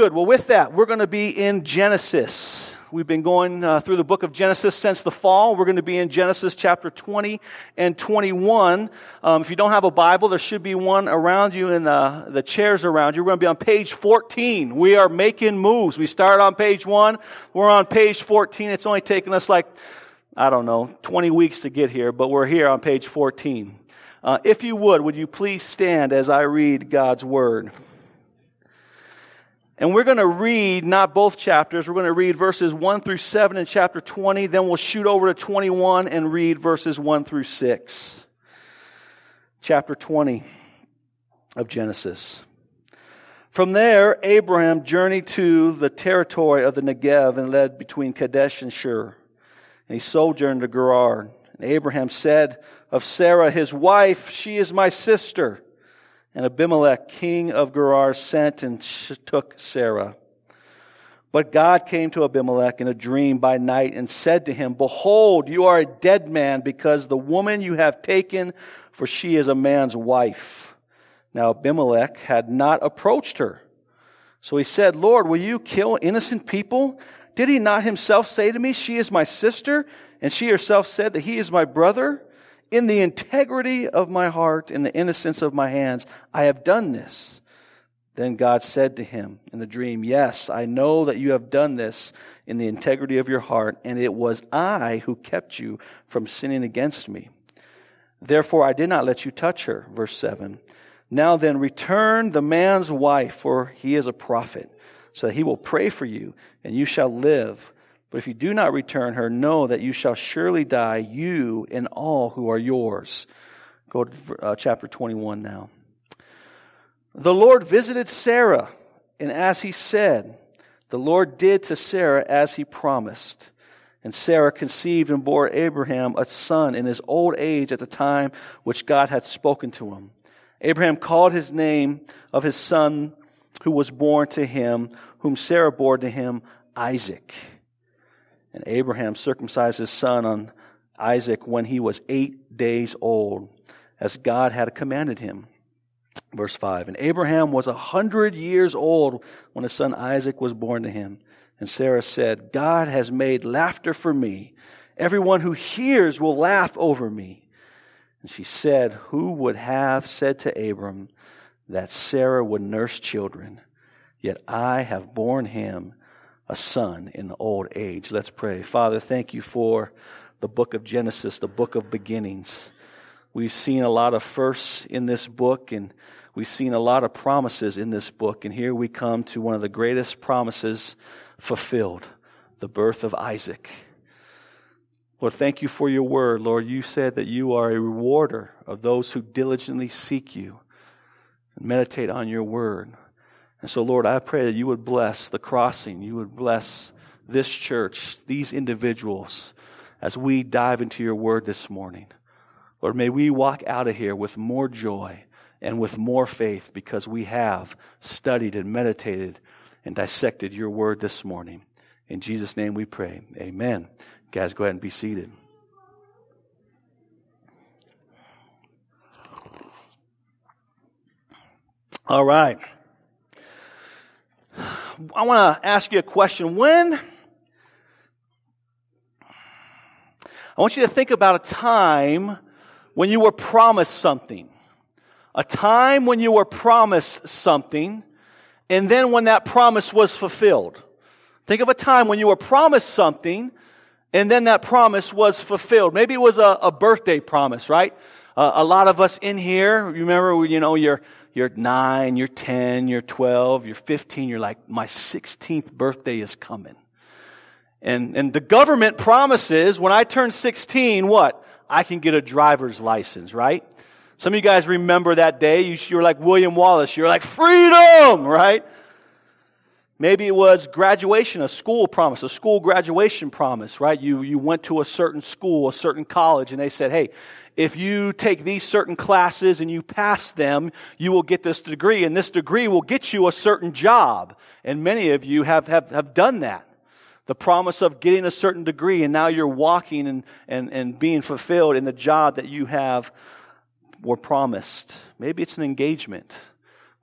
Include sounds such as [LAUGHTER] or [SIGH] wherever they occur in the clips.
Good. Well, with that, we're going to be in Genesis. We've been going uh, through the book of Genesis since the fall. We're going to be in Genesis chapter 20 and 21. Um, if you don't have a Bible, there should be one around you in the, the chairs around you. We're going to be on page 14. We are making moves. We started on page 1. We're on page 14. It's only taken us like, I don't know, 20 weeks to get here, but we're here on page 14. Uh, if you would, would you please stand as I read God's word? And we're going to read not both chapters. We're going to read verses 1 through 7 in chapter 20. Then we'll shoot over to 21 and read verses 1 through 6. Chapter 20 of Genesis. From there, Abraham journeyed to the territory of the Negev and led between Kadesh and Shur. And he sojourned to Gerar. And Abraham said of Sarah, his wife, She is my sister. And Abimelech, king of Gerar, sent and took Sarah. But God came to Abimelech in a dream by night and said to him, Behold, you are a dead man because the woman you have taken, for she is a man's wife. Now Abimelech had not approached her. So he said, Lord, will you kill innocent people? Did he not himself say to me, She is my sister? And she herself said that he is my brother? In the integrity of my heart, in the innocence of my hands, I have done this. Then God said to him in the dream, Yes, I know that you have done this in the integrity of your heart, and it was I who kept you from sinning against me. Therefore, I did not let you touch her. Verse 7. Now then, return the man's wife, for he is a prophet, so that he will pray for you, and you shall live. But if you do not return her, know that you shall surely die, you and all who are yours. Go to uh, chapter 21 now. The Lord visited Sarah, and as he said, the Lord did to Sarah as he promised. And Sarah conceived and bore Abraham a son in his old age at the time which God had spoken to him. Abraham called his name of his son who was born to him, whom Sarah bore to him, Isaac. And Abraham circumcised his son on Isaac when he was eight days old, as God had commanded him. Verse 5 And Abraham was a hundred years old when his son Isaac was born to him. And Sarah said, God has made laughter for me. Everyone who hears will laugh over me. And she said, Who would have said to Abram that Sarah would nurse children? Yet I have borne him a son in old age. Let's pray. Father, thank you for the book of Genesis, the book of beginnings. We've seen a lot of firsts in this book, and we've seen a lot of promises in this book. And here we come to one of the greatest promises fulfilled the birth of Isaac. Lord, thank you for your word. Lord, you said that you are a rewarder of those who diligently seek you and meditate on your word. And so, Lord, I pray that you would bless the crossing, you would bless this church, these individuals, as we dive into your word this morning. Lord, may we walk out of here with more joy and with more faith because we have studied and meditated and dissected your word this morning. In Jesus' name we pray. Amen. Guys, go ahead and be seated. All right. I want to ask you a question. When, I want you to think about a time when you were promised something. A time when you were promised something, and then when that promise was fulfilled. Think of a time when you were promised something, and then that promise was fulfilled. Maybe it was a, a birthday promise, right? Uh, a lot of us in here, remember, you know, you're, nine, you're 10, you're 12, you're 15, you're like, my 16th birthday is coming. And, and the government promises when I turn 16, what? I can get a driver's license, right? Some of you guys remember that day. You, you were like William Wallace. You're like, freedom, right? Maybe it was graduation, a school promise, a school graduation promise, right? You, you went to a certain school, a certain college, and they said, hey, if you take these certain classes and you pass them, you will get this degree, and this degree will get you a certain job. And many of you have, have, have done that. The promise of getting a certain degree, and now you're walking and, and, and being fulfilled in the job that you have were promised. Maybe it's an engagement.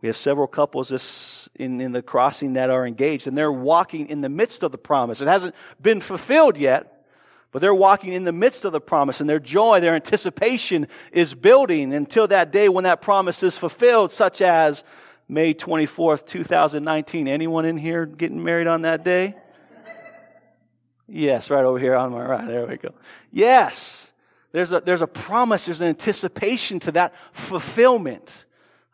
We have several couples this, in, in the crossing that are engaged, and they're walking in the midst of the promise. It hasn't been fulfilled yet, but they're walking in the midst of the promise, and their joy, their anticipation is building until that day when that promise is fulfilled, such as May 24th, 2019. Anyone in here getting married on that day? Yes, right over here on my right. There we go. Yes. There's a, there's a promise, there's an anticipation to that fulfillment.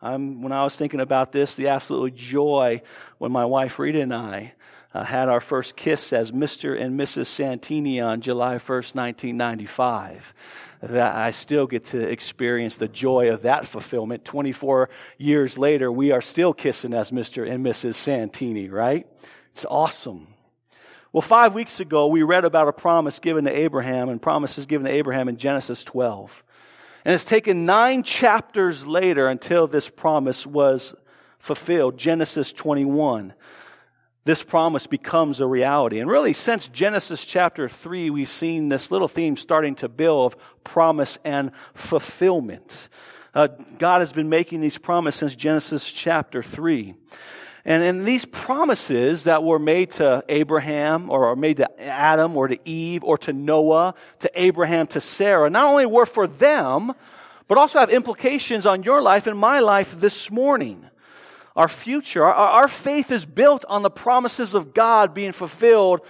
I'm, when I was thinking about this, the absolute joy when my wife Rita and I uh, had our first kiss as Mr. and Mrs. Santini on July 1st, 1995. That I still get to experience the joy of that fulfillment. 24 years later, we are still kissing as Mr. and Mrs. Santini, right? It's awesome. Well, five weeks ago, we read about a promise given to Abraham and promises given to Abraham in Genesis 12. And it's taken nine chapters later until this promise was fulfilled. Genesis 21. This promise becomes a reality. And really, since Genesis chapter 3, we've seen this little theme starting to build of promise and fulfillment. Uh, God has been making these promises since Genesis chapter 3. And, and these promises that were made to Abraham or made to Adam or to Eve or to Noah, to Abraham, to Sarah, not only were for them, but also have implications on your life and my life this morning. Our future, our, our faith is built on the promises of God being fulfilled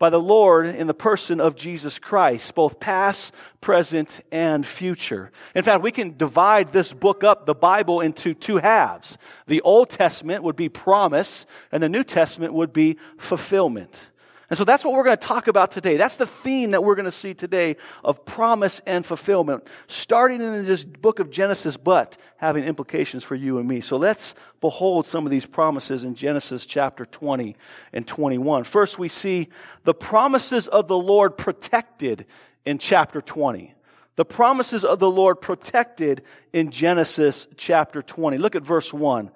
by the Lord in the person of Jesus Christ, both past, present, and future. In fact, we can divide this book up, the Bible, into two halves. The Old Testament would be promise, and the New Testament would be fulfillment. And so that's what we're going to talk about today. That's the theme that we're going to see today of promise and fulfillment, starting in this book of Genesis, but having implications for you and me. So let's behold some of these promises in Genesis chapter 20 and 21. First, we see the promises of the Lord protected in chapter 20 the promises of the Lord protected in Genesis chapter 20. Look at verse 1.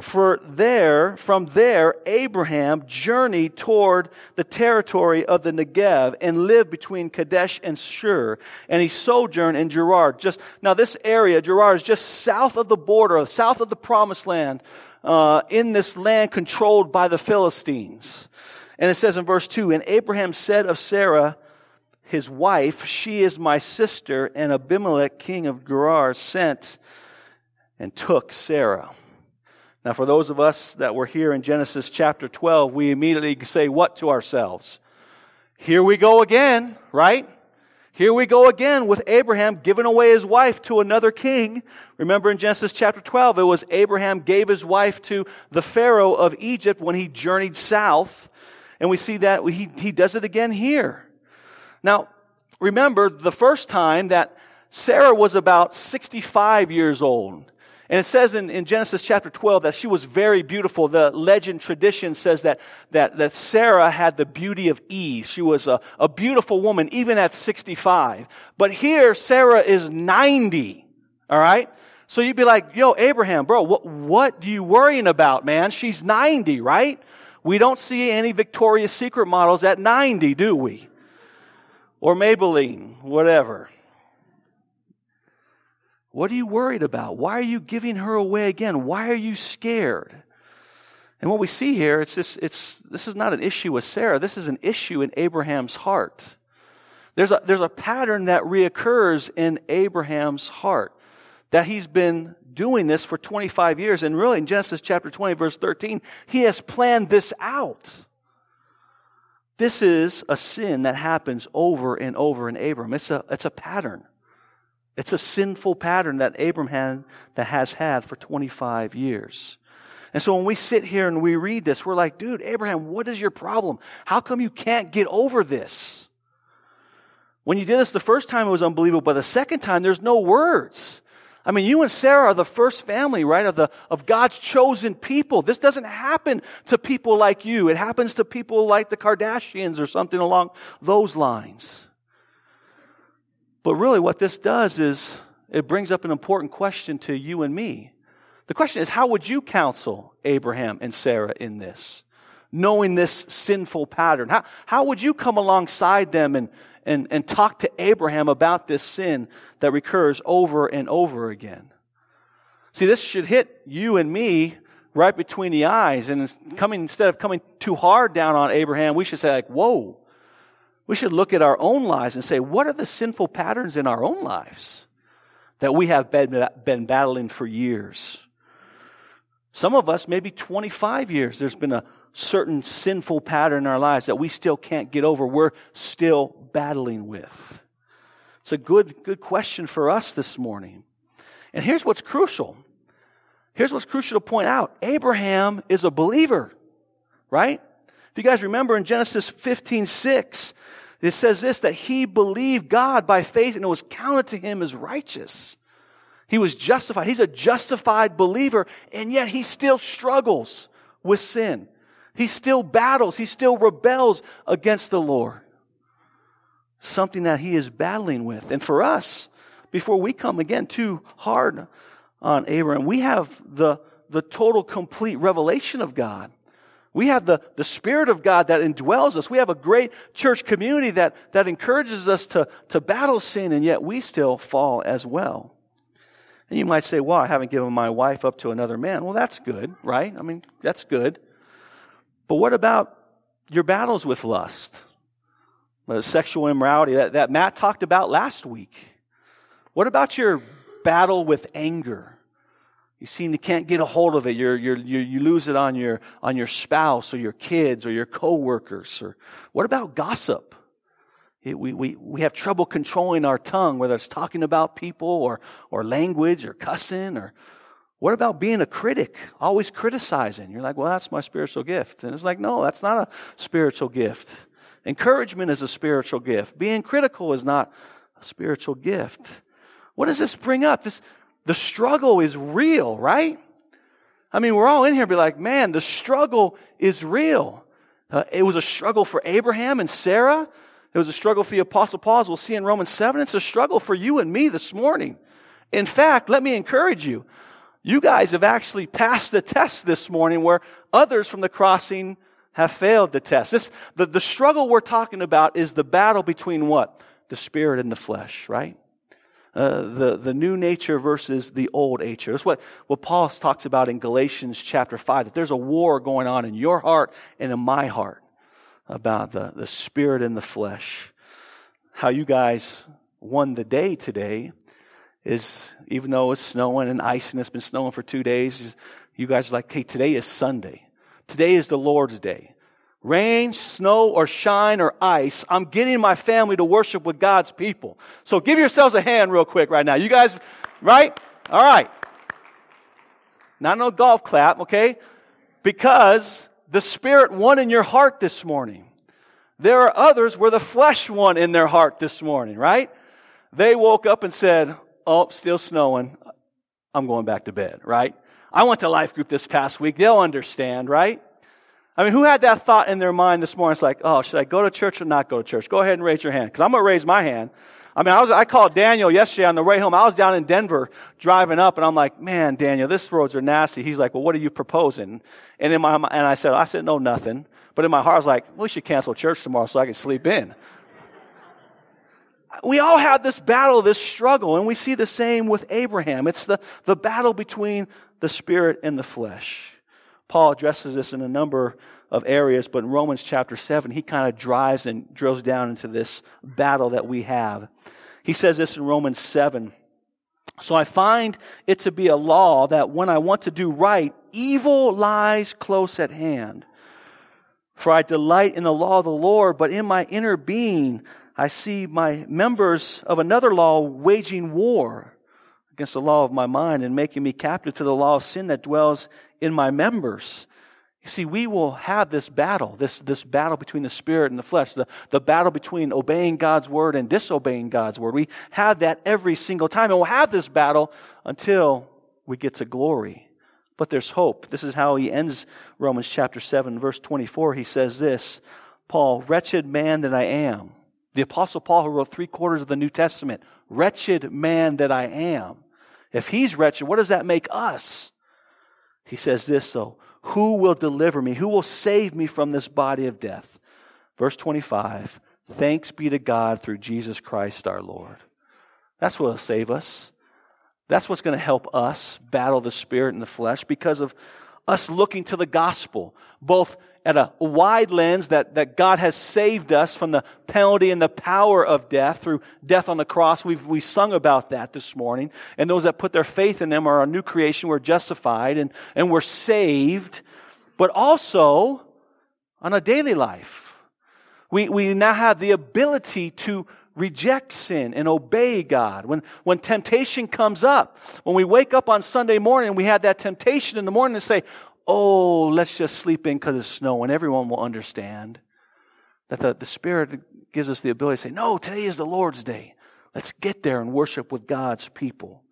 For there, from there, Abraham journeyed toward the territory of the Negev and lived between Kadesh and Shur. And he sojourned in Gerar. Just, now this area, Gerar, is just south of the border, south of the promised land, uh, in this land controlled by the Philistines. And it says in verse 2, And Abraham said of Sarah, his wife, She is my sister, and Abimelech, king of Gerar, sent and took Sarah. Now, for those of us that were here in Genesis chapter 12, we immediately say what to ourselves? Here we go again, right? Here we go again with Abraham giving away his wife to another king. Remember in Genesis chapter 12, it was Abraham gave his wife to the Pharaoh of Egypt when he journeyed south. And we see that he, he does it again here. Now, remember the first time that Sarah was about 65 years old. And it says in, in Genesis chapter 12 that she was very beautiful. The legend tradition says that, that, that Sarah had the beauty of Eve. She was a, a beautiful woman even at 65. But here, Sarah is 90. All right? So you'd be like, yo, Abraham, bro, what, what are you worrying about, man? She's 90, right? We don't see any Victoria's Secret models at 90, do we? Or Maybelline, whatever. What are you worried about? Why are you giving her away again? Why are you scared? And what we see here, it's this, it's, this is not an issue with Sarah. This is an issue in Abraham's heart. There's a, there's a pattern that reoccurs in Abraham's heart. That he's been doing this for 25 years. And really, in Genesis chapter 20, verse 13, he has planned this out. This is a sin that happens over and over in Abram. It's a, it's a pattern. It's a sinful pattern that Abraham that has had for 25 years. And so when we sit here and we read this, we're like, dude, Abraham, what is your problem? How come you can't get over this? When you did this the first time, it was unbelievable, but the second time, there's no words. I mean, you and Sarah are the first family, right, of, the, of God's chosen people. This doesn't happen to people like you. It happens to people like the Kardashians or something along those lines. But really, what this does is it brings up an important question to you and me. The question is, how would you counsel Abraham and Sarah in this? Knowing this sinful pattern, how, how would you come alongside them and, and, and talk to Abraham about this sin that recurs over and over again? See, this should hit you and me right between the eyes. And coming, instead of coming too hard down on Abraham, we should say, like, whoa. We should look at our own lives and say, what are the sinful patterns in our own lives that we have been, been battling for years? Some of us, maybe 25 years, there's been a certain sinful pattern in our lives that we still can't get over. We're still battling with. It's a good, good question for us this morning. And here's what's crucial. Here's what's crucial to point out. Abraham is a believer, right? If you guys remember in Genesis 15, 6, it says this, that he believed God by faith and it was counted to him as righteous. He was justified. He's a justified believer, and yet he still struggles with sin. He still battles. He still rebels against the Lord. Something that he is battling with. And for us, before we come again too hard on Abraham, we have the, the total complete revelation of God. We have the, the Spirit of God that indwells us. We have a great church community that, that encourages us to, to battle sin, and yet we still fall as well. And you might say, well, I haven't given my wife up to another man. Well, that's good, right? I mean, that's good. But what about your battles with lust? Uh, sexual immorality that, that Matt talked about last week. What about your battle with anger? You seem to can't get a hold of it. You're, you're, you you lose it on your, on your spouse or your kids or your coworkers. Or what about gossip? we, we, we have trouble controlling our tongue, whether it's talking about people or, or language or cussing or what about being a critic, always criticizing? You're like, well, that's my spiritual gift. And it's like, no, that's not a spiritual gift. Encouragement is a spiritual gift. Being critical is not a spiritual gift. What does this bring up? This, the struggle is real, right? I mean, we're all in here be like, man, the struggle is real. Uh, it was a struggle for Abraham and Sarah. It was a struggle for the Apostle Paul, as we'll see in Romans 7. It's a struggle for you and me this morning. In fact, let me encourage you. You guys have actually passed the test this morning where others from the crossing have failed the test. This, the, the struggle we're talking about is the battle between what? The spirit and the flesh, right? Uh, the, the new nature versus the old nature. That's what, what Paul talks about in Galatians chapter 5, that there's a war going on in your heart and in my heart about the, the spirit and the flesh. How you guys won the day today is, even though it's snowing and ice and it's been snowing for two days, you guys are like, hey, today is Sunday. Today is the Lord's day. Rain, snow, or shine, or ice, I'm getting my family to worship with God's people. So give yourselves a hand real quick right now. You guys, right? All right. Not no golf clap, okay? Because the Spirit won in your heart this morning. There are others where the flesh won in their heart this morning, right? They woke up and said, Oh, still snowing. I'm going back to bed, right? I went to life group this past week. They'll understand, right? I mean, who had that thought in their mind this morning? It's like, oh, should I go to church or not go to church? Go ahead and raise your hand. Because I'm going to raise my hand. I mean, I was, I called Daniel yesterday on the way home. I was down in Denver driving up and I'm like, man, Daniel, this roads are nasty. He's like, well, what are you proposing? And in my, and I said, I said, no, nothing. But in my heart, I was like, we should cancel church tomorrow so I can sleep in. we all have this battle, this struggle, and we see the same with Abraham. It's the, the battle between the spirit and the flesh. Paul addresses this in a number of areas, but in Romans chapter 7, he kind of drives and drills down into this battle that we have. He says this in Romans 7. So I find it to be a law that when I want to do right, evil lies close at hand. For I delight in the law of the Lord, but in my inner being I see my members of another law waging war against the law of my mind and making me captive to the law of sin that dwells in my members. You see, we will have this battle, this, this battle between the spirit and the flesh, the, the battle between obeying God's word and disobeying God's word. We have that every single time, and we'll have this battle until we get to glory. But there's hope. This is how he ends Romans chapter 7, verse 24. He says this Paul, wretched man that I am. The apostle Paul, who wrote three quarters of the New Testament, wretched man that I am. If he's wretched, what does that make us? He says this though, who will deliver me? Who will save me from this body of death? Verse 25, thanks be to God through Jesus Christ our Lord. That's what will save us. That's what's going to help us battle the spirit and the flesh because of us looking to the gospel, both at a wide lens that, that God has saved us from the penalty and the power of death through death on the cross. We've we sung about that this morning. And those that put their faith in them are a new creation. We're justified and, and we're saved. But also on a daily life. We, we now have the ability to reject sin and obey God. When, when temptation comes up, when we wake up on Sunday morning, we have that temptation in the morning to say, oh, let's just sleep in because it's snow, and everyone will understand. That the, the Spirit gives us the ability to say, no, today is the Lord's day. Let's get there and worship with God's people.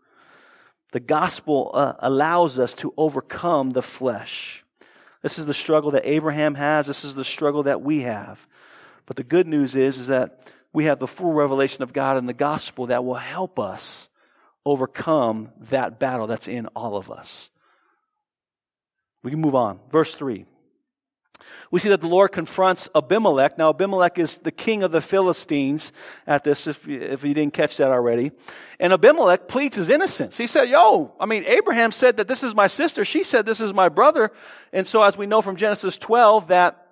The gospel uh, allows us to overcome the flesh. This is the struggle that Abraham has. This is the struggle that we have. But the good news is, is that we have the full revelation of God in the gospel that will help us overcome that battle that's in all of us. We can move on. Verse 3. We see that the Lord confronts Abimelech. Now, Abimelech is the king of the Philistines at this, if you, if you didn't catch that already. And Abimelech pleads his innocence. He said, Yo, I mean, Abraham said that this is my sister. She said this is my brother. And so, as we know from Genesis 12, that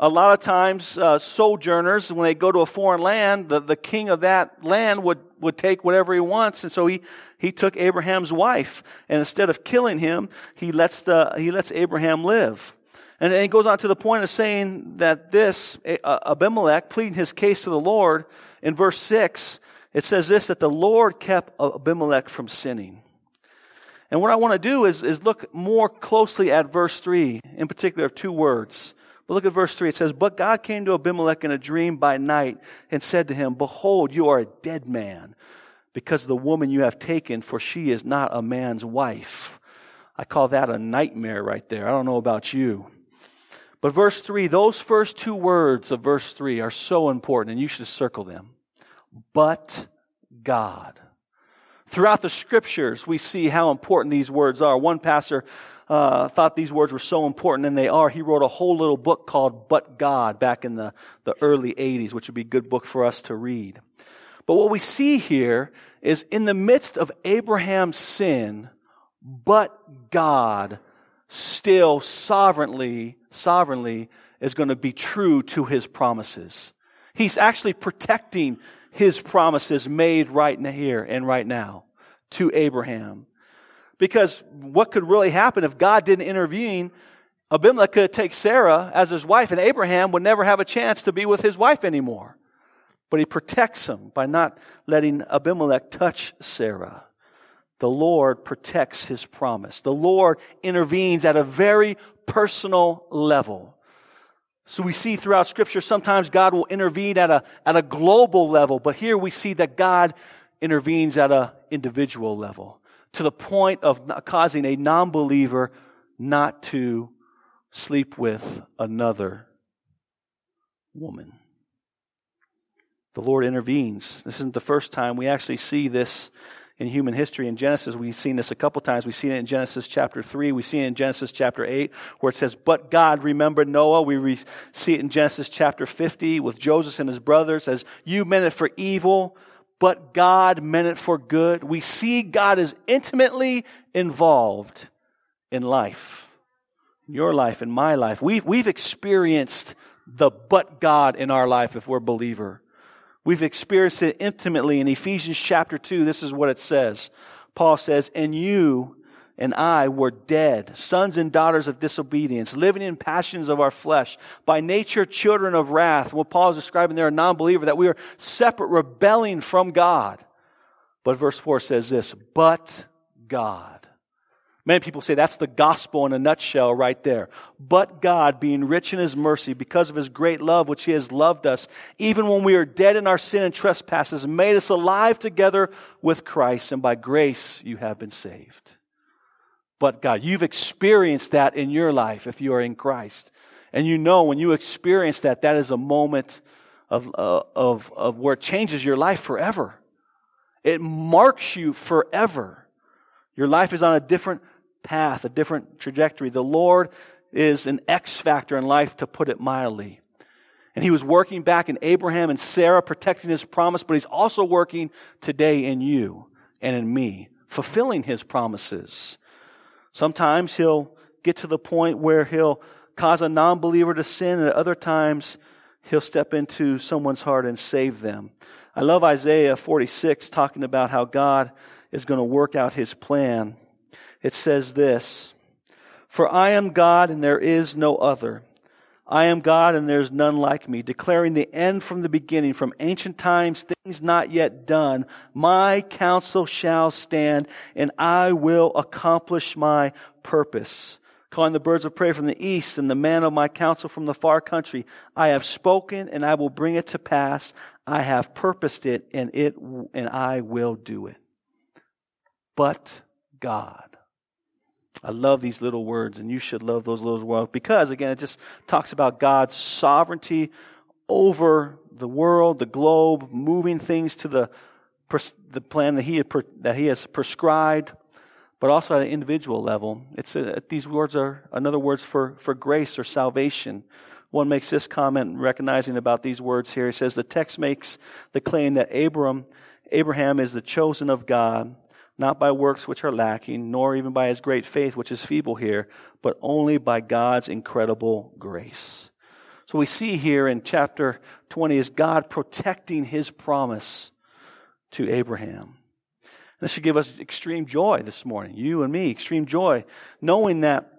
a lot of times uh, sojourners, when they go to a foreign land, the, the king of that land would, would take whatever he wants. And so he, he took Abraham's wife. And instead of killing him, he lets, the, he lets Abraham live. And then he goes on to the point of saying that this, Abimelech, pleading his case to the Lord, in verse 6, it says this, that the Lord kept Abimelech from sinning. And what I want to do is, is look more closely at verse 3, in particular, two words. But look at verse 3. It says, But God came to Abimelech in a dream by night and said to him, Behold, you are a dead man because of the woman you have taken, for she is not a man's wife. I call that a nightmare right there. I don't know about you. But verse 3, those first two words of verse 3 are so important, and you should circle them. But God. Throughout the scriptures, we see how important these words are. One pastor uh, thought these words were so important, and they are. He wrote a whole little book called But God back in the, the early 80s, which would be a good book for us to read. But what we see here is in the midst of Abraham's sin, but God still sovereignly, sovereignly is going to be true to his promises. He's actually protecting his promises made right here and right now to Abraham. Because what could really happen if God didn't intervene? Abimelech could take Sarah as his wife, and Abraham would never have a chance to be with his wife anymore. But he protects him by not letting Abimelech touch Sarah. The Lord protects his promise. The Lord intervenes at a very personal level. So we see throughout Scripture sometimes God will intervene at a, at a global level, but here we see that God intervenes at an individual level to the point of causing a non believer not to sleep with another woman. The Lord intervenes. This isn't the first time we actually see this in human history. In Genesis, we've seen this a couple times. We've seen it in Genesis chapter 3. We see it in Genesis chapter 8, where it says, But God remembered Noah. We re- see it in Genesis chapter 50 with Joseph and his brothers as you meant it for evil, but God meant it for good. We see God is intimately involved in life, your life, in my life. We've, we've experienced the but God in our life if we're a believer. We've experienced it intimately in Ephesians chapter 2. This is what it says. Paul says, And you and I were dead, sons and daughters of disobedience, living in passions of our flesh, by nature children of wrath. What Paul is describing there, a non believer, that we are separate, rebelling from God. But verse 4 says this, but God. Many people say that's the gospel in a nutshell right there. But God, being rich in his mercy, because of his great love which he has loved us, even when we are dead in our sin and trespasses, made us alive together with Christ, and by grace you have been saved but God. You've experienced that in your life if you are in Christ. And you know when you experience that, that is a moment of, uh, of, of where it changes your life forever. It marks you forever. Your life is on a different path, a different trajectory. The Lord is an X factor in life, to put it mildly. And he was working back in Abraham and Sarah, protecting his promise, but he's also working today in you and in me, fulfilling his promises. Sometimes he'll get to the point where he'll cause a non believer to sin, and at other times, he'll step into someone's heart and save them. I love Isaiah 46 talking about how God is going to work out his plan. It says this For I am God and there is no other. I am God and there is none like me, declaring the end from the beginning, from ancient times, things not yet done. My counsel shall stand and I will accomplish my purpose calling the birds of prey from the east and the man of my counsel from the far country. I have spoken and I will bring it to pass. I have purposed it and it, and I will do it. But God. I love these little words and you should love those little words because again, it just talks about God's sovereignty over the world, the globe, moving things to the, the plan that he, had, that he has prescribed but also at an individual level. It's a, these words are another words for, for grace or salvation. One makes this comment recognizing about these words here. He says the text makes the claim that Abram, Abraham is the chosen of God, not by works which are lacking, nor even by his great faith, which is feeble here, but only by God's incredible grace. So we see here in chapter 20 is God protecting his promise to Abraham. This should give us extreme joy this morning, you and me, extreme joy, knowing that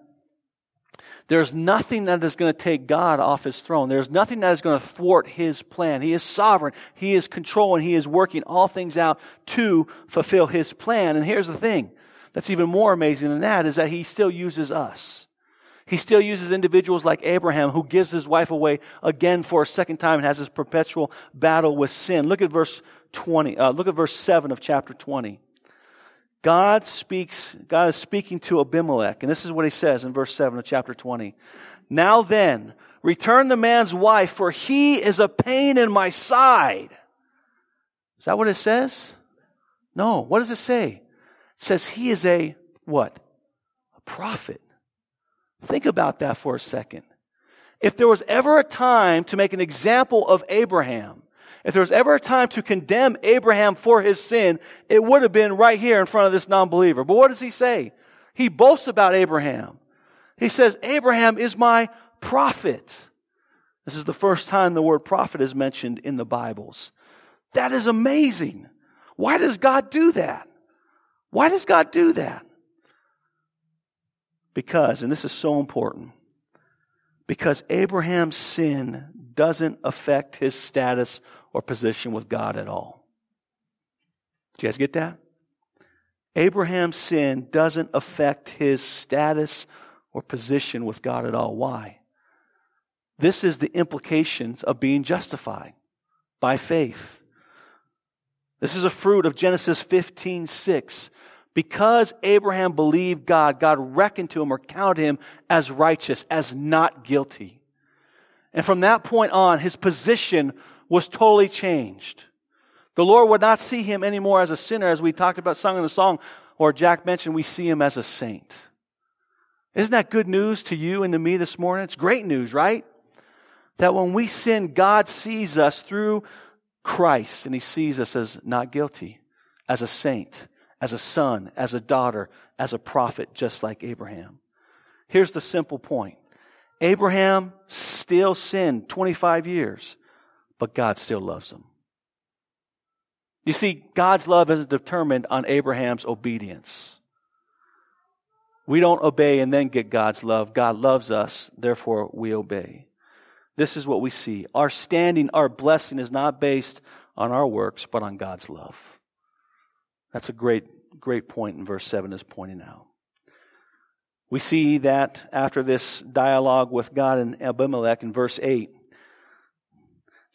there's nothing that is going to take God off his throne. There's nothing that is going to thwart his plan. He is sovereign. He is controlling. He is working all things out to fulfill his plan. And here's the thing that's even more amazing than that is that he still uses us. He still uses individuals like Abraham who gives his wife away again for a second time and has this perpetual battle with sin. Look at verse 20. Uh, look at verse 7 of chapter 20. God speaks, God is speaking to Abimelech, and this is what he says in verse 7 of chapter 20. Now then, return the man's wife, for he is a pain in my side. Is that what it says? No. What does it say? It says he is a what? A prophet. Think about that for a second. If there was ever a time to make an example of Abraham, if there was ever a time to condemn Abraham for his sin, it would have been right here in front of this non believer. But what does he say? He boasts about Abraham. He says, Abraham is my prophet. This is the first time the word prophet is mentioned in the Bibles. That is amazing. Why does God do that? Why does God do that? Because, and this is so important, because Abraham's sin doesn't affect his status or position with God at all. Do you guys get that? Abraham's sin doesn't affect his status or position with God at all. Why? This is the implications of being justified by faith. This is a fruit of Genesis 15 6. Because Abraham believed God, God reckoned to him or counted him as righteous, as not guilty. And from that point on, his position was totally changed. The Lord would not see him anymore as a sinner, as we talked about sung in the song, or Jack mentioned, we see him as a saint. Isn't that good news to you and to me this morning? It's great news, right? That when we sin, God sees us through Christ, and he sees us as not guilty, as a saint, as a son, as a daughter, as a prophet, just like Abraham. Here's the simple point Abraham still sinned 25 years but God still loves them. You see, God's love isn't determined on Abraham's obedience. We don't obey and then get God's love. God loves us, therefore we obey. This is what we see. Our standing, our blessing is not based on our works, but on God's love. That's a great, great point in verse 7 is pointing out. We see that after this dialogue with God and Abimelech in verse 8,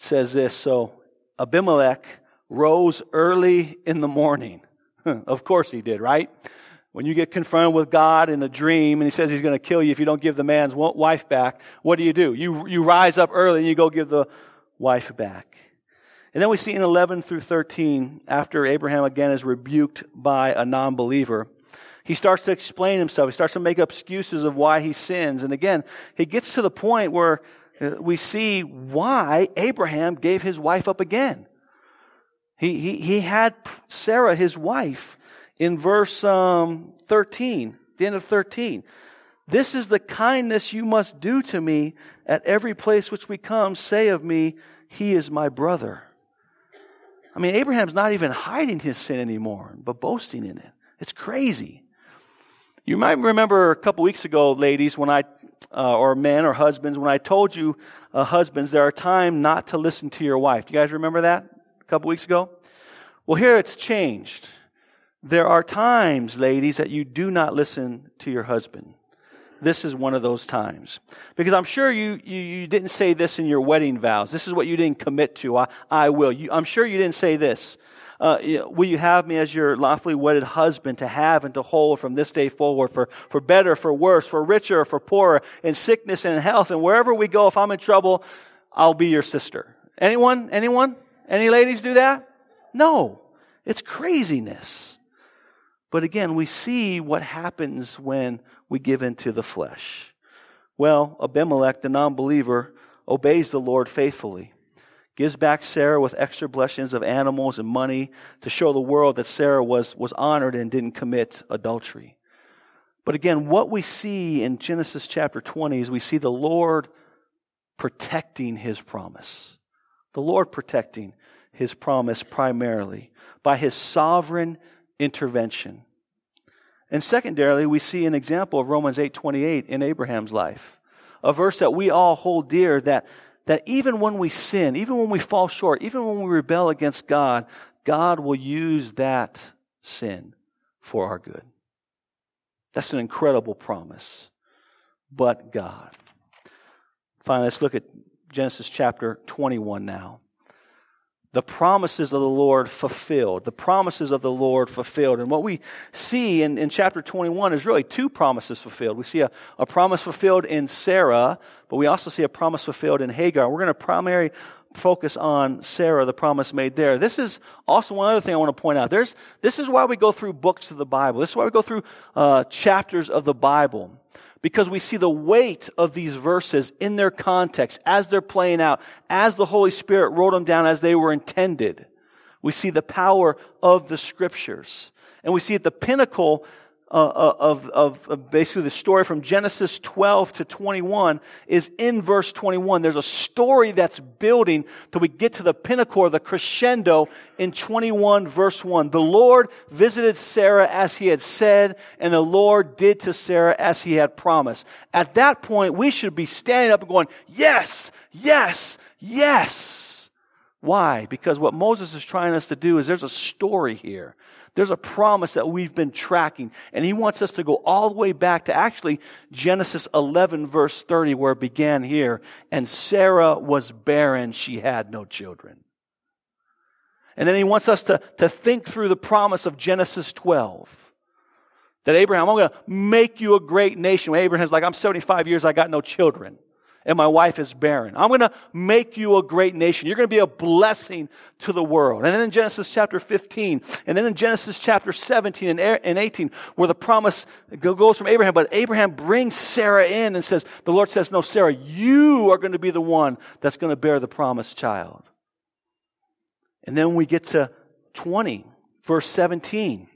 says this So Abimelech rose early in the morning. [LAUGHS] of course he did, right? When you get confronted with God in a dream and he says he's going to kill you if you don't give the man's wife back, what do you do? You, you rise up early and you go give the wife back. And then we see in 11 through 13, after Abraham again is rebuked by a non believer, he starts to explain himself. He starts to make excuses of why he sins. And again, he gets to the point where we see why Abraham gave his wife up again. He, he, he had Sarah, his wife, in verse um, 13, the end of 13. This is the kindness you must do to me at every place which we come. Say of me, He is my brother. I mean, Abraham's not even hiding his sin anymore, but boasting in it. It's crazy. You might remember a couple weeks ago, ladies, when I, uh, or men or husbands, when I told you, uh, husbands, there are times not to listen to your wife. Do you guys remember that a couple weeks ago? Well, here it's changed. There are times, ladies, that you do not listen to your husband. This is one of those times. Because I'm sure you, you, you didn't say this in your wedding vows. This is what you didn't commit to. I, I will. You, I'm sure you didn't say this. Uh, will you have me as your lawfully wedded husband to have and to hold from this day forward for, for better, for worse, for richer, for poorer, in sickness and in health. And wherever we go, if I'm in trouble, I'll be your sister. Anyone? Anyone? Any ladies do that? No. It's craziness. But again, we see what happens when we give into the flesh. Well, Abimelech, the non believer, obeys the Lord faithfully, gives back Sarah with extra blessings of animals and money to show the world that Sarah was, was honored and didn't commit adultery. But again, what we see in Genesis chapter 20 is we see the Lord protecting his promise. The Lord protecting his promise primarily by his sovereign intervention. And secondarily, we see an example of Romans 8:28 in Abraham's life. A verse that we all hold dear that that even when we sin, even when we fall short, even when we rebel against God, God will use that sin for our good. That's an incredible promise. But God. Finally, let's look at Genesis chapter 21 now the promises of the Lord fulfilled. The promises of the Lord fulfilled. And what we see in, in chapter 21 is really two promises fulfilled. We see a, a promise fulfilled in Sarah, but we also see a promise fulfilled in Hagar. We're going to primarily focus on Sarah, the promise made there. This is also one other thing I want to point out. There's, this is why we go through books of the Bible. This is why we go through uh, chapters of the Bible because we see the weight of these verses in their context as they're playing out, as the Holy Spirit wrote them down as they were intended. We see the power of the scriptures. And we see at the pinnacle uh, uh, of, of, of, basically the story from Genesis 12 to 21 is in verse 21. There's a story that's building till we get to the pinnacle, the crescendo in 21 verse 1. The Lord visited Sarah as he had said, and the Lord did to Sarah as he had promised. At that point, we should be standing up and going, yes, yes, yes. Why? Because what Moses is trying us to do is there's a story here. There's a promise that we've been tracking, and he wants us to go all the way back to actually Genesis 11, verse 30, where it began here. And Sarah was barren, she had no children. And then he wants us to, to think through the promise of Genesis 12. That Abraham, I'm going to make you a great nation. When Abraham's like, I'm 75 years, I got no children and my wife is barren. I'm going to make you a great nation. You're going to be a blessing to the world. And then in Genesis chapter 15, and then in Genesis chapter 17 and er, 18, where the promise goes from Abraham, but Abraham brings Sarah in and says, the Lord says, no, Sarah, you are going to be the one that's going to bear the promised child. And then we get to 20, verse 17.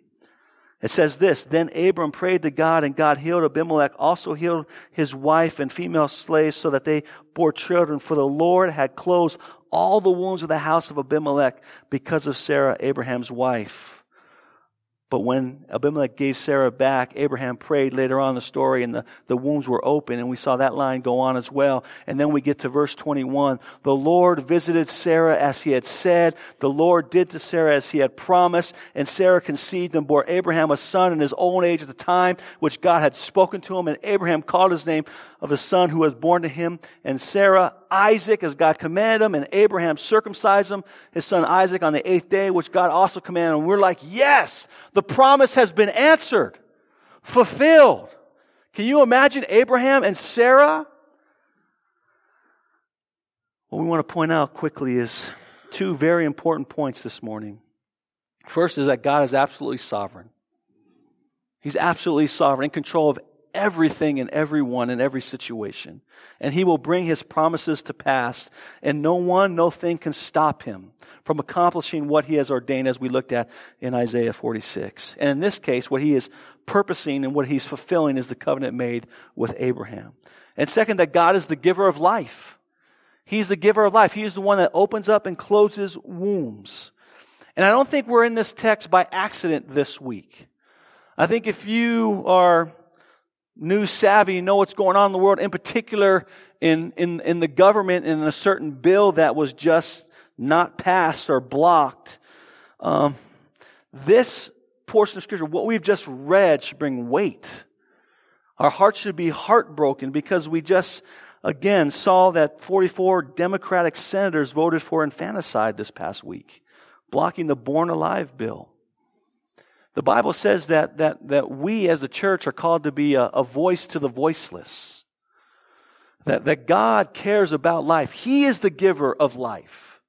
It says this Then Abram prayed to God, and God healed Abimelech, also healed his wife and female slaves, so that they bore children. For the Lord had closed all the wounds of the house of Abimelech because of Sarah, Abraham's wife. But when Abimelech gave Sarah back, Abraham prayed later on in the story and the, the wombs were open. And we saw that line go on as well. And then we get to verse 21. The Lord visited Sarah as he had said. The Lord did to Sarah as he had promised. And Sarah conceived and bore Abraham a son in his old age at the time which God had spoken to him. And Abraham called his name of the son who was born to him. And Sarah Isaac as God commanded him. And Abraham circumcised him, his son Isaac on the eighth day, which God also commanded. And we're like, yes, the promise has been answered, fulfilled. Can you imagine Abraham and Sarah? What we want to point out quickly is two very important points this morning. First is that God is absolutely sovereign. He's absolutely sovereign, in control of everything and everyone in every situation. And he will bring his promises to pass, and no one, no thing can stop him from accomplishing what he has ordained, as we looked at in Isaiah 46. And in this case, what he is purposing and what he's fulfilling is the covenant made with Abraham. And second, that God is the giver of life. He's the giver of life. He is the one that opens up and closes wombs. And I don't think we're in this text by accident this week. I think if you are news savvy, know what's going on in the world, in particular in, in, in the government in a certain bill that was just not passed or blocked, um, this portion of Scripture, what we've just read, should bring weight. Our hearts should be heartbroken because we just, again, saw that 44 Democratic senators voted for infanticide this past week, blocking the Born Alive bill. The Bible says that, that, that we as a church are called to be a, a voice to the voiceless. That, that God cares about life. He is the giver of life.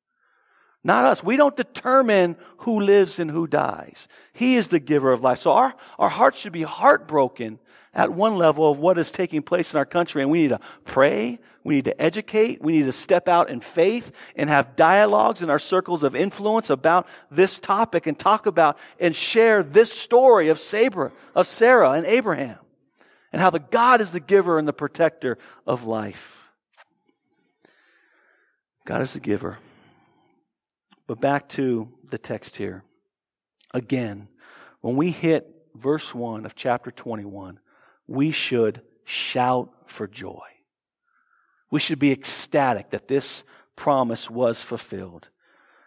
Not us. We don't determine who lives and who dies. He is the giver of life. So our, our hearts should be heartbroken at one level of what is taking place in our country. And we need to pray. We need to educate. We need to step out in faith and have dialogues in our circles of influence about this topic and talk about and share this story of Sarah, of Sarah and Abraham and how the God is the giver and the protector of life. God is the giver. But back to the text here. Again, when we hit verse 1 of chapter 21, we should shout for joy. We should be ecstatic that this promise was fulfilled.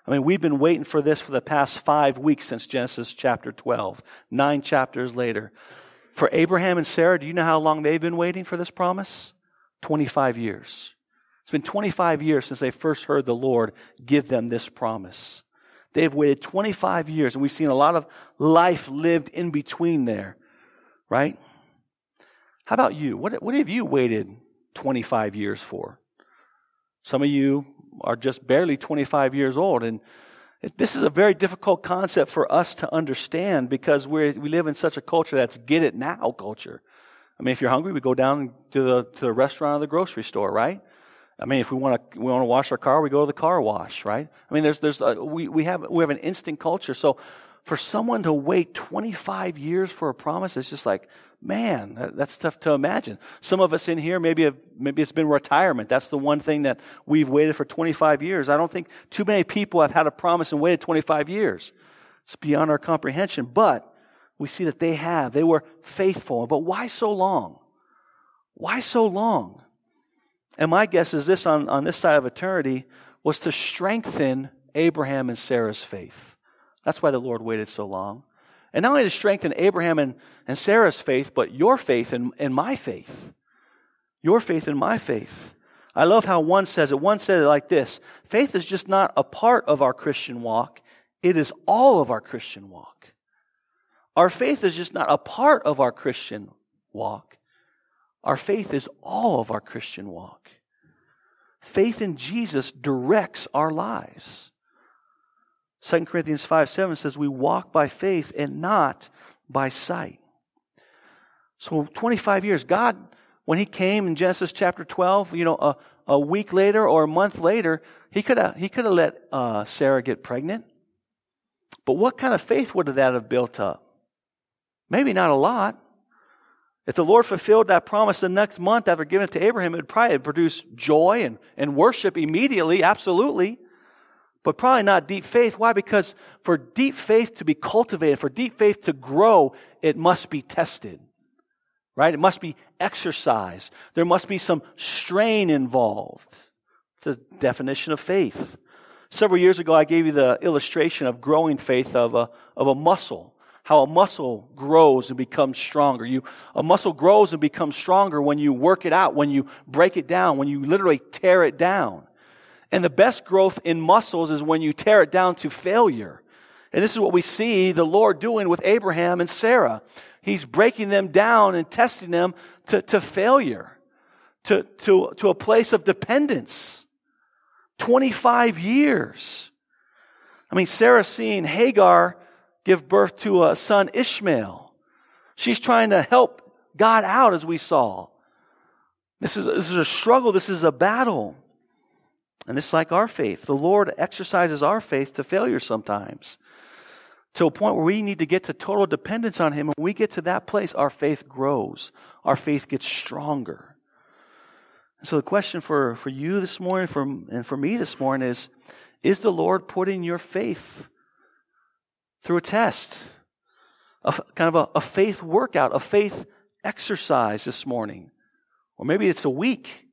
I mean, we've been waiting for this for the past five weeks since Genesis chapter 12, nine chapters later. For Abraham and Sarah, do you know how long they've been waiting for this promise? 25 years. It's been 25 years since they first heard the Lord give them this promise. They've waited 25 years, and we've seen a lot of life lived in between there, right? How about you? What, what have you waited 25 years for? Some of you are just barely 25 years old, and this is a very difficult concept for us to understand because we we live in such a culture that's get it now culture. I mean, if you're hungry, we go down to the, to the restaurant or the grocery store, right? I mean, if we want to we want to wash our car, we go to the car wash, right? I mean, there's there's uh, we we have we have an instant culture. So for someone to wait 25 years for a promise, it's just like, man, that, that's tough to imagine. Some of us in here, maybe have, maybe it's been retirement. That's the one thing that we've waited for 25 years. I don't think too many people have had a promise and waited 25 years. It's beyond our comprehension. But we see that they have. They were faithful. But why so long? Why so long? And my guess is this on, on this side of eternity was to strengthen Abraham and Sarah's faith. That's why the Lord waited so long. And not only to strengthen Abraham and, and Sarah's faith, but your faith and, and my faith. Your faith and my faith. I love how one says it. One said it like this Faith is just not a part of our Christian walk, it is all of our Christian walk. Our faith is just not a part of our Christian walk, our faith is all of our Christian walk. Faith in Jesus directs our lives. 2 Corinthians 5 7 says, We walk by faith and not by sight. So, 25 years, God, when He came in Genesis chapter 12, you know, a, a week later or a month later, He could have he could have let uh, Sarah get pregnant. But what kind of faith would that have built up? Maybe not a lot. If the Lord fulfilled that promise the next month after giving it to Abraham, it would probably produce joy and, and worship immediately, absolutely. But probably not deep faith. Why? Because for deep faith to be cultivated, for deep faith to grow, it must be tested. Right? It must be exercised. There must be some strain involved. It's a definition of faith. Several years ago, I gave you the illustration of growing faith of a, of a muscle how a muscle grows and becomes stronger. You, a muscle grows and becomes stronger when you work it out, when you break it down, when you literally tear it down. And the best growth in muscles is when you tear it down to failure. And this is what we see the Lord doing with Abraham and Sarah. He's breaking them down and testing them to, to failure, to, to, to a place of dependence. 25 years. I mean, Sarah seeing Hagar give birth to a son, Ishmael. She's trying to help God out, as we saw. This is, this is a struggle, this is a battle. And it's like our faith. The Lord exercises our faith to failure sometimes. to a point where we need to get to total dependence on Him. When we get to that place, our faith grows, our faith gets stronger. And so the question for, for you this morning for, and for me this morning is, is the Lord putting your faith through a test? A, kind of a, a faith workout, a faith exercise this morning. Or maybe it's a week.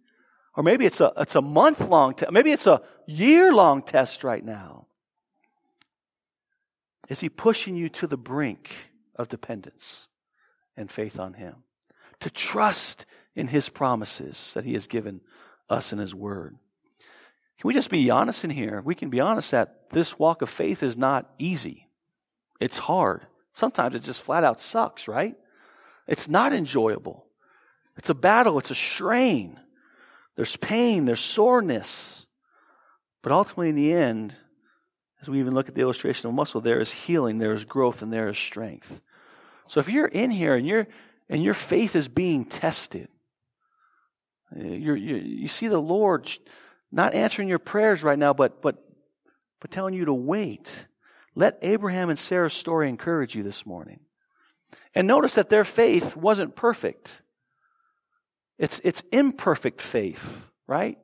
Or maybe it's a, it's a month long test. Maybe it's a year long test right now. Is he pushing you to the brink of dependence and faith on him? To trust in his promises that he has given us in his word. Can we just be honest in here? We can be honest that this walk of faith is not easy. It's hard. Sometimes it just flat out sucks, right? It's not enjoyable. It's a battle, it's a strain. There's pain, there's soreness. But ultimately, in the end, as we even look at the illustration of muscle, there is healing, there is growth, and there is strength. So if you're in here and, you and your faith is being tested, you you see the Lord not answering your prayers right now, but, but, but telling you to wait. Let Abraham and Sarah's story encourage you this morning. And notice that their faith wasn't perfect. It's, it's imperfect faith, right?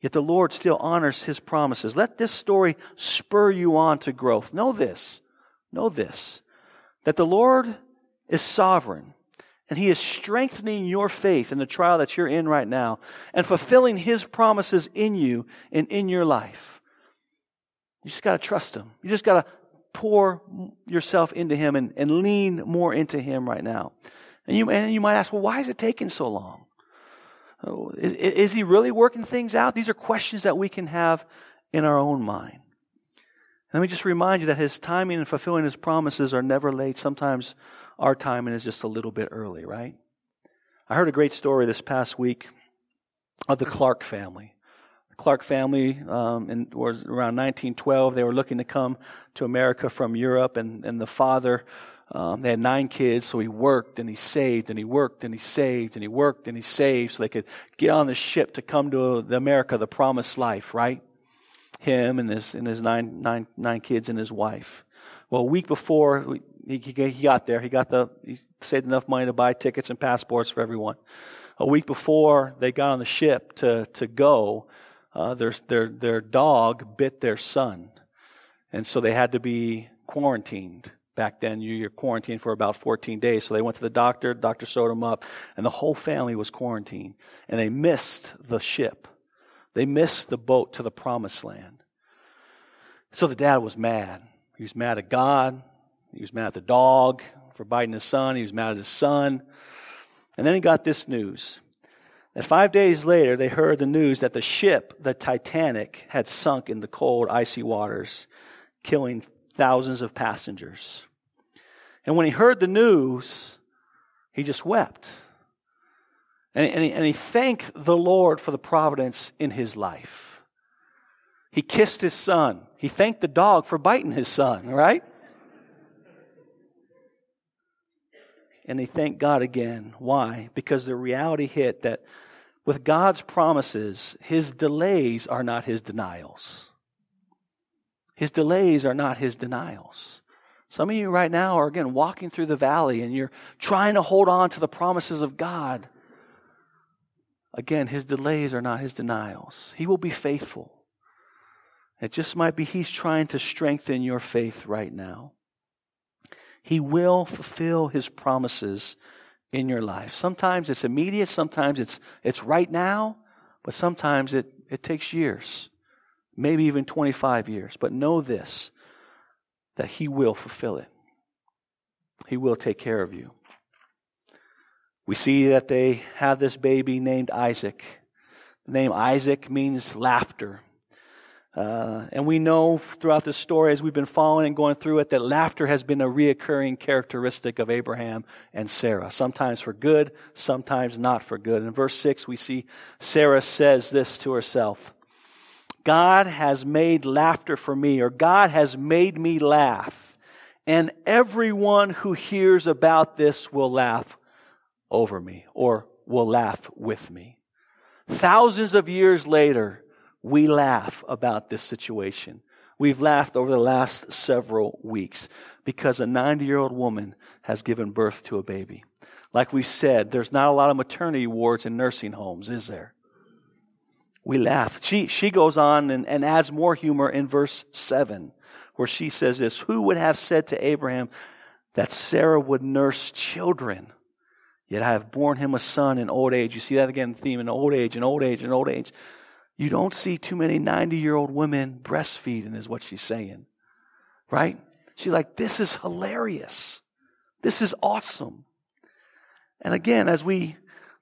Yet the Lord still honors his promises. Let this story spur you on to growth. Know this. Know this. That the Lord is sovereign and He is strengthening your faith in the trial that you're in right now and fulfilling His promises in you and in your life. You just got to trust Him. You just got to pour yourself into Him and, and lean more into Him right now. And you, and you might ask, well, why is it taking so long? Oh, is, is He really working things out? These are questions that we can have in our own mind. Let me just remind you that His timing and fulfilling His promises are never late. Sometimes our timing is just a little bit early, right? I heard a great story this past week of the Clark family. The Clark family um, in, was around 1912. They were looking to come to America from Europe, and, and the father, um, they had nine kids, so he worked and he saved and he worked and he saved and he worked and he saved so they could get on the ship to come to the America, the promised life, right? Him and his, and his nine, nine, nine kids and his wife. Well, a week before he, he, got there, he got the, he saved enough money to buy tickets and passports for everyone. A week before they got on the ship to, to go, uh, their, their, their dog bit their son. And so they had to be quarantined. Back then, you, you're quarantined for about 14 days. So they went to the doctor, the doctor sewed them up, and the whole family was quarantined. And they missed the ship. They missed the boat to the promised land. So the dad was mad. He was mad at God. He was mad at the dog for biting his son. He was mad at his son. And then he got this news that five days later, they heard the news that the ship, the Titanic, had sunk in the cold, icy waters, killing thousands of passengers. And when he heard the news, he just wept. And, and, he, and he thanked the Lord for the providence in his life. He kissed his son. He thanked the dog for biting his son, right? And he thanked God again. Why? Because the reality hit that with God's promises, his delays are not his denials. His delays are not his denials. Some of you right now are again walking through the valley and you're trying to hold on to the promises of God. Again, his delays are not his denials. He will be faithful. It just might be He's trying to strengthen your faith right now. He will fulfill His promises in your life. Sometimes it's immediate, sometimes it's, it's right now, but sometimes it, it takes years, maybe even 25 years. But know this that He will fulfill it, He will take care of you. We see that they have this baby named Isaac. The name Isaac means laughter. Uh, and we know throughout the story, as we've been following and going through it, that laughter has been a reoccurring characteristic of Abraham and Sarah. Sometimes for good, sometimes not for good. In verse 6, we see Sarah says this to herself God has made laughter for me, or God has made me laugh. And everyone who hears about this will laugh over me, or will laugh with me. Thousands of years later, we laugh about this situation. We've laughed over the last several weeks because a 90 year old woman has given birth to a baby. Like we said, there's not a lot of maternity wards in nursing homes, is there? We laugh. She, she goes on and, and adds more humor in verse 7, where she says this Who would have said to Abraham that Sarah would nurse children? Yet I have borne him a son in old age. You see that again, theme in old age and old age and old age. You don't see too many 90 year old women breastfeeding, is what she's saying. Right? She's like, this is hilarious. This is awesome. And again, as we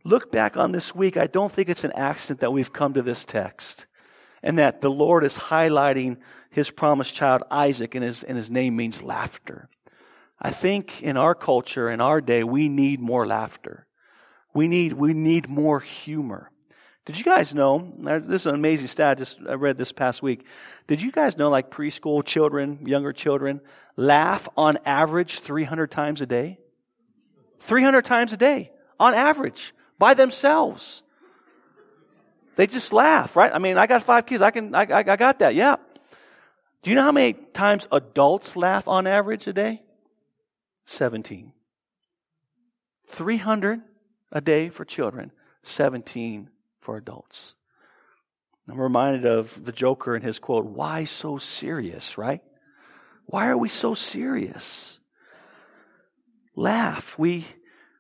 look back on this week, I don't think it's an accident that we've come to this text and that the Lord is highlighting his promised child, Isaac, and his, and his name means laughter. I think in our culture, in our day, we need more laughter. We need, we need more humor. Did you guys know? This is an amazing stat. I just I read this past week. Did you guys know, like preschool children, younger children, laugh on average 300 times a day? 300 times a day, on average, by themselves. They just laugh, right? I mean, I got five kids. I can, I, I, I got that. Yeah. Do you know how many times adults laugh on average a day? 17. 300 a day for children, 17 for adults. I'm reminded of the Joker and his quote, Why so serious, right? Why are we so serious? Laugh. We,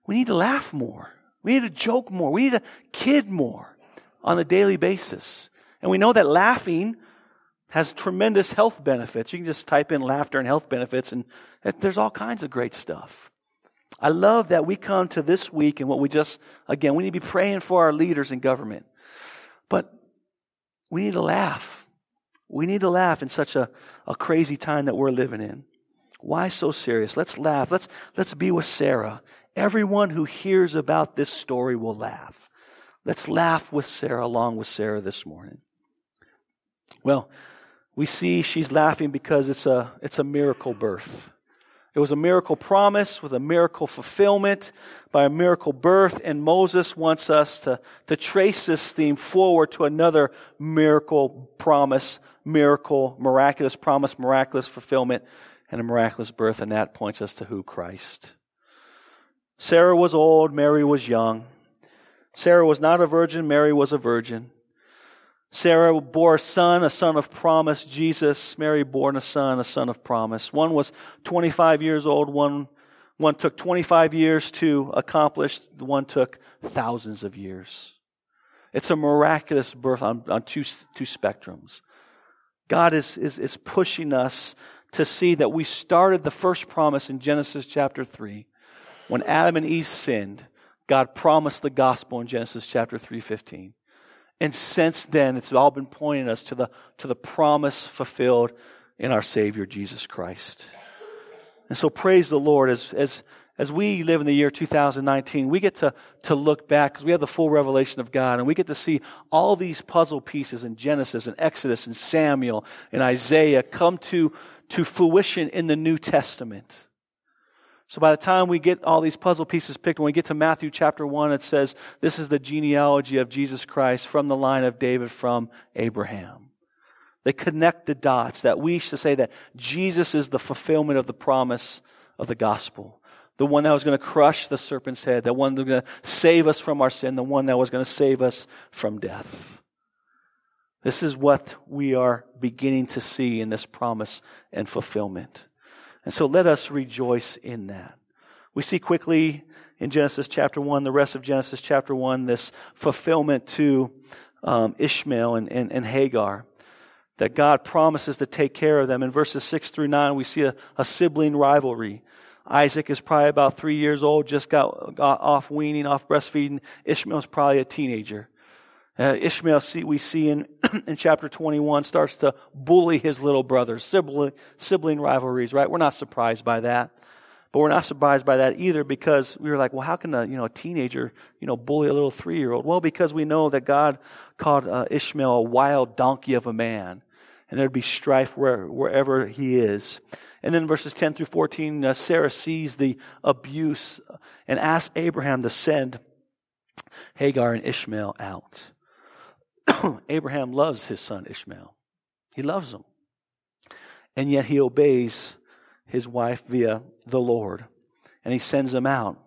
we need to laugh more. We need to joke more. We need to kid more on a daily basis. And we know that laughing has tremendous health benefits. You can just type in laughter and health benefits, and there's all kinds of great stuff. I love that we come to this week and what we just, again, we need to be praying for our leaders in government. But we need to laugh. We need to laugh in such a, a crazy time that we're living in. Why so serious? Let's laugh. Let's, let's be with Sarah. Everyone who hears about this story will laugh. Let's laugh with Sarah along with Sarah this morning. Well, we see she's laughing because it's a, it's a miracle birth. It was a miracle promise with a miracle fulfillment by a miracle birth, and Moses wants us to, to trace this theme forward to another miracle promise, miracle, miraculous promise, miraculous fulfillment, and a miraculous birth, and that points us to who? Christ. Sarah was old, Mary was young. Sarah was not a virgin, Mary was a virgin. Sarah bore a son, a son of promise, Jesus. Mary bore a son, a son of promise. One was 25 years old, one, one took 25 years to accomplish, one took thousands of years. It's a miraculous birth on, on two, two spectrums. God is, is, is pushing us to see that we started the first promise in Genesis chapter 3. When Adam and Eve sinned, God promised the gospel in Genesis chapter 3:15. And since then, it's all been pointing us to the, to the promise fulfilled in our Savior, Jesus Christ. And so praise the Lord as, as, as we live in the year 2019, we get to, to look back because we have the full revelation of God and we get to see all these puzzle pieces in Genesis and Exodus and Samuel and Isaiah come to, to fruition in the New Testament. So by the time we get all these puzzle pieces picked, when we get to Matthew chapter 1, it says, This is the genealogy of Jesus Christ from the line of David from Abraham. They connect the dots that we should say that Jesus is the fulfillment of the promise of the gospel. The one that was going to crush the serpent's head, the one that was going to save us from our sin, the one that was going to save us from death. This is what we are beginning to see in this promise and fulfillment. And so let us rejoice in that. We see quickly in Genesis chapter 1, the rest of Genesis chapter 1, this fulfillment to um, Ishmael and, and, and, Hagar. That God promises to take care of them. In verses 6 through 9, we see a, a sibling rivalry. Isaac is probably about three years old, just got, got off weaning, off breastfeeding. Ishmael's probably a teenager. Uh, Ishmael, see, we see in, [CLEARS THROAT] in chapter 21, starts to bully his little brothers, sibling, sibling rivalries, right? We're not surprised by that. But we're not surprised by that either because we were like, well, how can a, you know, a teenager, you know, bully a little three-year-old? Well, because we know that God called uh, Ishmael a wild donkey of a man. And there'd be strife where, wherever he is. And then verses 10 through 14, uh, Sarah sees the abuse and asks Abraham to send Hagar and Ishmael out. [COUGHS] Abraham loves his son Ishmael. He loves him. And yet he obeys his wife via the Lord. And he sends him out.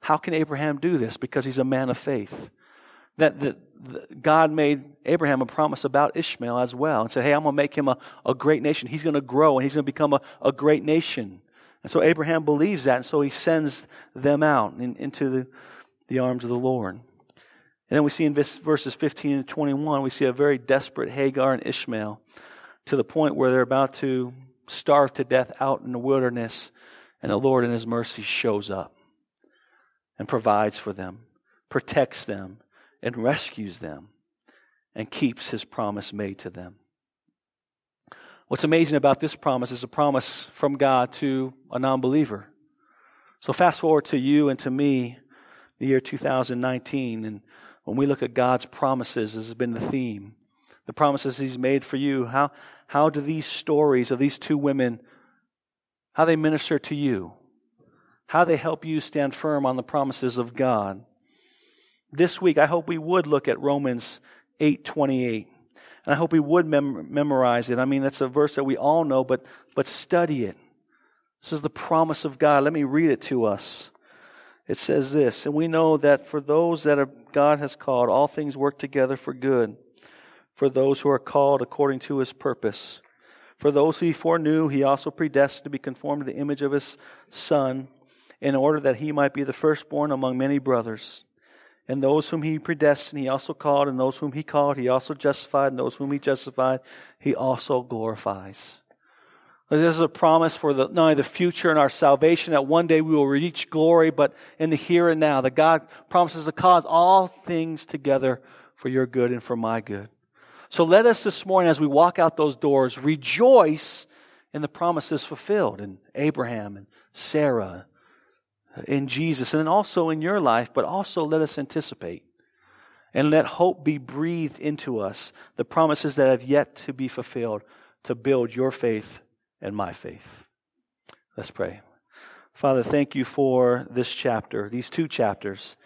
How can Abraham do this? Because he's a man of faith. That, that, God made Abraham a promise about Ishmael as well and said, Hey, I'm going to make him a, a great nation. He's going to grow and he's going to become a, a great nation. And so Abraham believes that, and so he sends them out in, into the, the arms of the Lord. And then we see in verses 15 and 21, we see a very desperate Hagar and Ishmael to the point where they're about to starve to death out in the wilderness, and the Lord in His mercy shows up and provides for them, protects them, and rescues them, and keeps His promise made to them. What's amazing about this promise is a promise from God to a non believer. So, fast forward to you and to me, the year 2019, and when we look at God's promises, this has been the theme. The promises He's made for you. How, how do these stories of these two women, how they minister to you? How they help you stand firm on the promises of God? This week, I hope we would look at Romans 8:28. And I hope we would mem- memorize it. I mean, that's a verse that we all know, but, but study it. This is the promise of God. Let me read it to us. It says this, and we know that for those that are, God has called, all things work together for good, for those who are called according to his purpose. For those who he foreknew, he also predestined to be conformed to the image of his Son, in order that he might be the firstborn among many brothers. And those whom he predestined, he also called. And those whom he called, he also justified. And those whom he justified, he also glorifies. This is a promise for the, not only the future and our salvation that one day we will reach glory, but in the here and now, that God promises to cause all things together for your good and for my good. So let us this morning, as we walk out those doors, rejoice in the promises fulfilled in Abraham and Sarah in Jesus and also in your life, but also let us anticipate and let hope be breathed into us, the promises that have yet to be fulfilled to build your faith and my faith. Let's pray. Father, thank you for this chapter, these two chapters.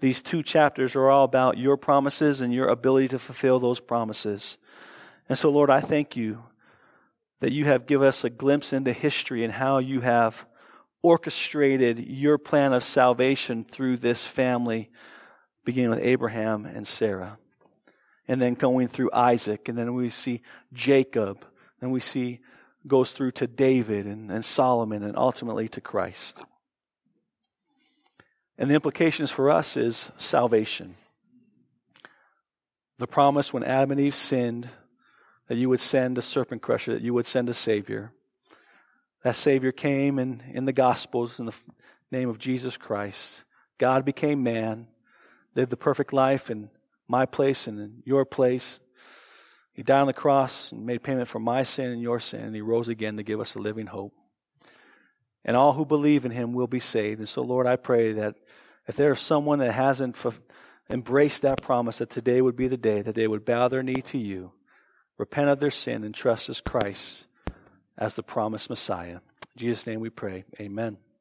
These two chapters are all about your promises and your ability to fulfill those promises. And so, Lord, I thank you that you have given us a glimpse into history and how you have orchestrated your plan of salvation through this family, beginning with Abraham and Sarah, and then going through Isaac, and then we see Jacob, and we see goes through to David and, and Solomon, and ultimately to Christ. And the implications for us is salvation. The promise when Adam and Eve sinned that you would send a serpent crusher, that you would send a Savior. That Savior came in, in the Gospels in the name of Jesus Christ. God became man, lived the perfect life in my place and in your place. He died on the cross and made payment for my sin and your sin, and he rose again to give us a living hope. And all who believe in him will be saved. And so, Lord, I pray that if there is someone that hasn't embraced that promise, that today would be the day that they would bow their knee to you, repent of their sin, and trust as Christ as the promised Messiah. In Jesus' name we pray. Amen.